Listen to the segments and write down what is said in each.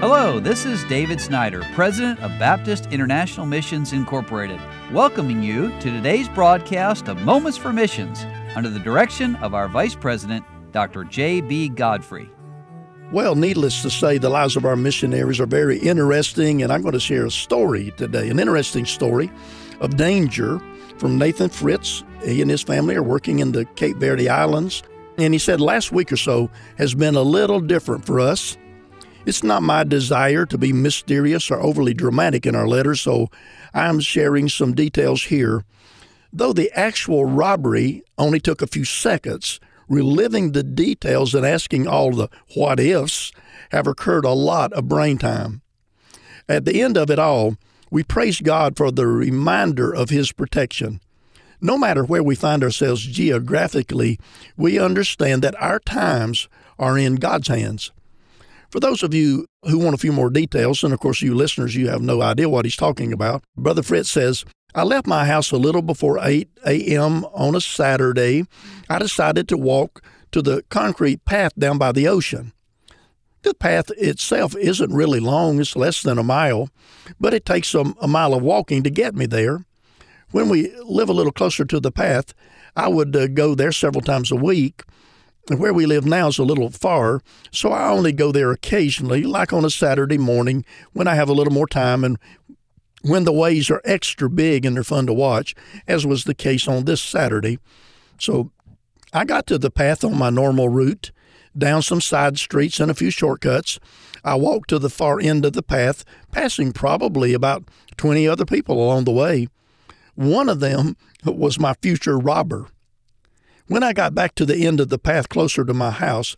Hello, this is David Snyder, President of Baptist International Missions Incorporated, welcoming you to today's broadcast of Moments for Missions under the direction of our Vice President, Dr. J.B. Godfrey. Well, needless to say, the lives of our missionaries are very interesting, and I'm going to share a story today, an interesting story of danger from Nathan Fritz. He and his family are working in the Cape Verde Islands, and he said last week or so has been a little different for us. It's not my desire to be mysterious or overly dramatic in our letters, so I'm sharing some details here. Though the actual robbery only took a few seconds, reliving the details and asking all the what ifs have occurred a lot of brain time. At the end of it all, we praise God for the reminder of His protection. No matter where we find ourselves geographically, we understand that our times are in God's hands. For those of you who want a few more details, and of course, you listeners, you have no idea what he's talking about, Brother Fritz says, I left my house a little before 8 a.m. on a Saturday. I decided to walk to the concrete path down by the ocean. The path itself isn't really long, it's less than a mile, but it takes a, a mile of walking to get me there. When we live a little closer to the path, I would uh, go there several times a week where we live now is a little far, so I only go there occasionally, like on a Saturday morning when I have a little more time and when the waves are extra big and they're fun to watch, as was the case on this Saturday. So I got to the path on my normal route, down some side streets and a few shortcuts. I walked to the far end of the path, passing probably about 20 other people along the way. One of them was my future robber. When I got back to the end of the path closer to my house,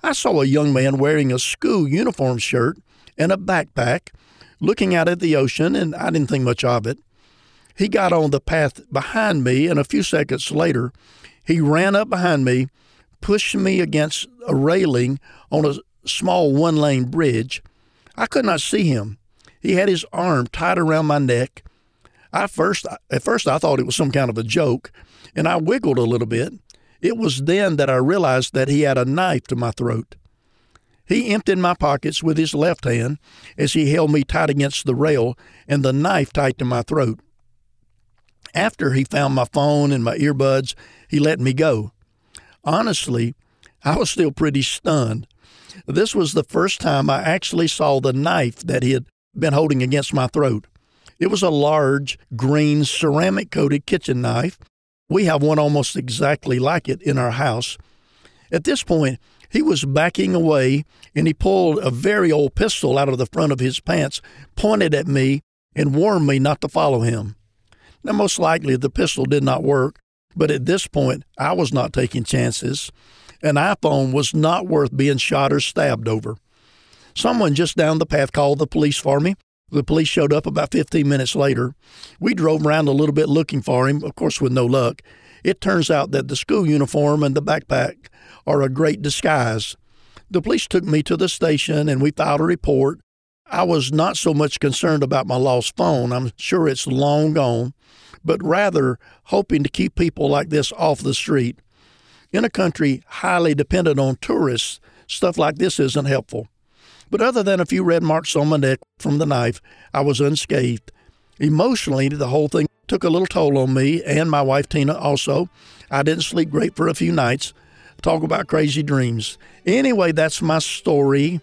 I saw a young man wearing a school uniform shirt and a backpack looking out at the ocean, and I didn't think much of it. He got on the path behind me, and a few seconds later, he ran up behind me, pushed me against a railing on a small one lane bridge. I could not see him. He had his arm tied around my neck. I first, at first, I thought it was some kind of a joke, and I wiggled a little bit. It was then that I realized that he had a knife to my throat. He emptied my pockets with his left hand as he held me tight against the rail and the knife tight to my throat. After he found my phone and my earbuds, he let me go. Honestly, I was still pretty stunned. This was the first time I actually saw the knife that he had been holding against my throat. It was a large, green, ceramic coated kitchen knife we have one almost exactly like it in our house. At this point, he was backing away and he pulled a very old pistol out of the front of his pants, pointed at me, and warned me not to follow him. Now, most likely the pistol did not work, but at this point, I was not taking chances. An iPhone was not worth being shot or stabbed over. Someone just down the path called the police for me, the police showed up about 15 minutes later. We drove around a little bit looking for him, of course, with no luck. It turns out that the school uniform and the backpack are a great disguise. The police took me to the station and we filed a report. I was not so much concerned about my lost phone, I'm sure it's long gone, but rather hoping to keep people like this off the street. In a country highly dependent on tourists, stuff like this isn't helpful. But other than a few red marks on my neck from the knife, I was unscathed. Emotionally, the whole thing took a little toll on me and my wife Tina also. I didn't sleep great for a few nights. Talk about crazy dreams. Anyway, that's my story,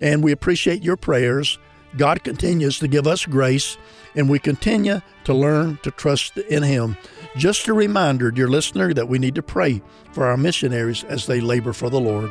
and we appreciate your prayers. God continues to give us grace, and we continue to learn to trust in Him. Just a reminder, dear listener, that we need to pray for our missionaries as they labor for the Lord.